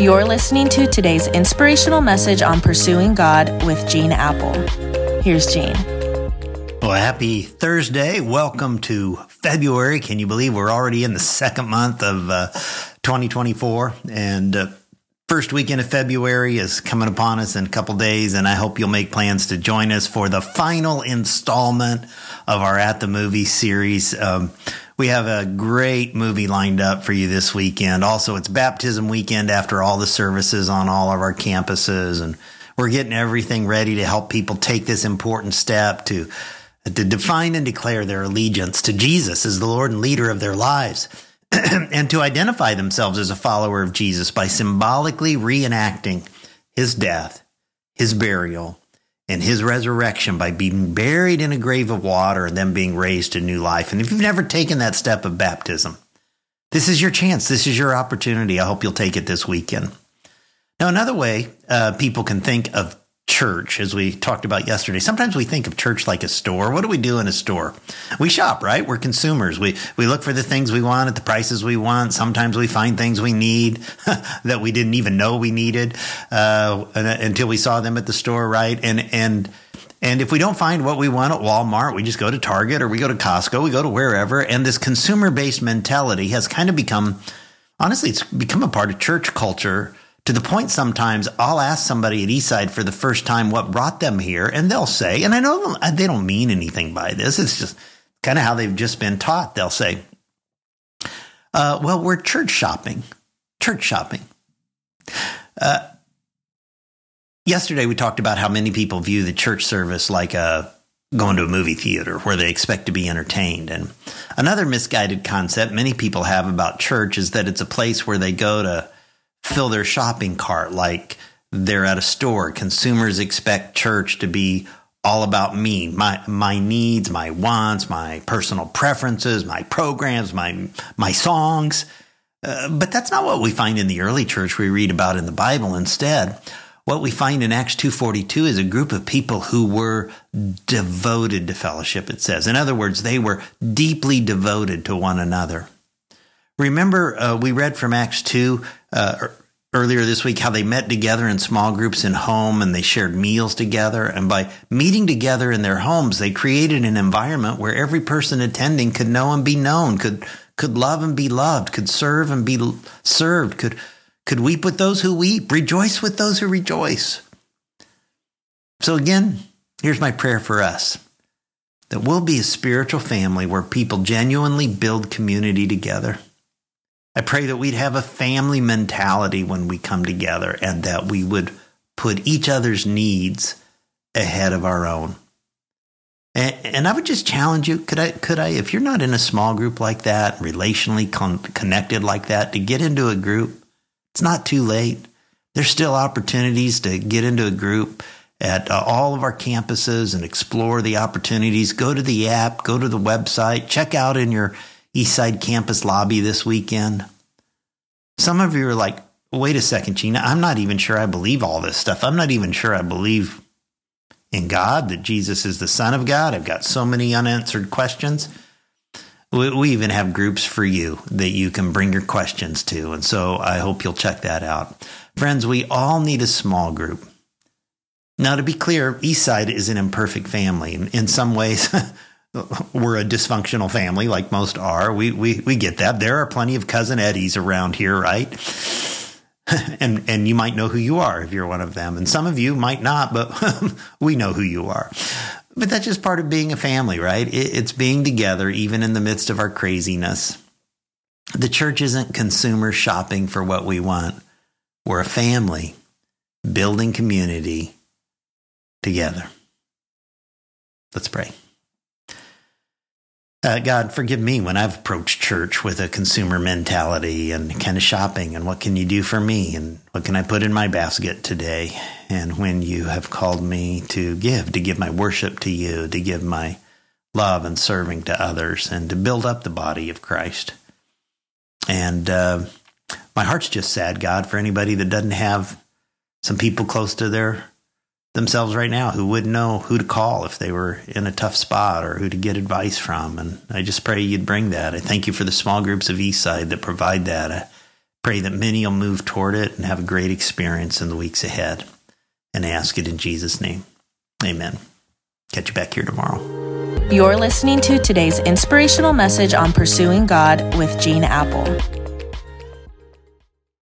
You're listening to today's inspirational message on pursuing God with Gene Appel. Here's Gene. Well, happy Thursday. Welcome to February. Can you believe we're already in the second month of uh, 2024? And uh, first weekend of February is coming upon us in a couple days. And I hope you'll make plans to join us for the final installment of our At the Movie series. Um, we have a great movie lined up for you this weekend. Also, it's baptism weekend after all the services on all of our campuses, and we're getting everything ready to help people take this important step to to define and declare their allegiance to Jesus as the Lord and leader of their lives. and to identify themselves as a follower of Jesus by symbolically reenacting his death, his burial, and his resurrection by being buried in a grave of water and then being raised to new life. And if you've never taken that step of baptism, this is your chance. This is your opportunity. I hope you'll take it this weekend. Now, another way uh, people can think of church, as we talked about yesterday. Sometimes we think of church like a store. What do we do in a store? We shop, right? We're consumers. We we look for the things we want at the prices we want. Sometimes we find things we need that we didn't even know we needed uh, until we saw them at the store, right? And and and if we don't find what we want at Walmart, we just go to Target or we go to Costco, we go to wherever. And this consumer based mentality has kind of become, honestly, it's become a part of church culture to the point sometimes I'll ask somebody at Eastside for the first time what brought them here, and they'll say, and I know they don't mean anything by this, it's just kind of how they've just been taught. They'll say, uh, well, we're church shopping. Church shopping. Uh, yesterday, we talked about how many people view the church service like a going to a movie theater where they expect to be entertained. And another misguided concept many people have about church is that it's a place where they go to fill their shopping cart like they're at a store. Consumers expect church to be all about me, my my needs, my wants, my personal preferences, my programs, my my songs. Uh, but that's not what we find in the early church we read about in the Bible. Instead, what we find in Acts 2:42 is a group of people who were devoted to fellowship it says. In other words, they were deeply devoted to one another. Remember, uh, we read from Acts 2 uh, earlier this week how they met together in small groups in home and they shared meals together. And by meeting together in their homes, they created an environment where every person attending could know and be known, could, could love and be loved, could serve and be served, could, could weep with those who weep, rejoice with those who rejoice. So, again, here's my prayer for us that we'll be a spiritual family where people genuinely build community together I pray that we'd have a family mentality when we come together and that we would put each other's needs ahead of our own. And, and I would just challenge you could I, could I, if you're not in a small group like that, relationally con- connected like that, to get into a group? It's not too late. There's still opportunities to get into a group at uh, all of our campuses and explore the opportunities. Go to the app, go to the website, check out in your Eastside campus lobby this weekend. Some of you are like, wait a second, Gina, I'm not even sure I believe all this stuff. I'm not even sure I believe in God, that Jesus is the Son of God. I've got so many unanswered questions. We, we even have groups for you that you can bring your questions to. And so I hope you'll check that out. Friends, we all need a small group. Now, to be clear, Eastside is an imperfect family. In some ways, we're a dysfunctional family, like most are. We we we get that. There are plenty of cousin Eddies around here, right? and and you might know who you are if you're one of them, and some of you might not, but we know who you are. But that's just part of being a family, right? It, it's being together, even in the midst of our craziness. The church isn't consumer shopping for what we want. We're a family building community together. Let's pray. Uh, God, forgive me when I've approached church with a consumer mentality and kind of shopping and what can you do for me and what can I put in my basket today? And when you have called me to give, to give my worship to you, to give my love and serving to others and to build up the body of Christ. And uh, my heart's just sad, God, for anybody that doesn't have some people close to their themselves right now who wouldn't know who to call if they were in a tough spot or who to get advice from. And I just pray you'd bring that. I thank you for the small groups of Eastside that provide that. I pray that many will move toward it and have a great experience in the weeks ahead. And I ask it in Jesus' name. Amen. Catch you back here tomorrow. You're listening to today's inspirational message on pursuing God with Gene Appel.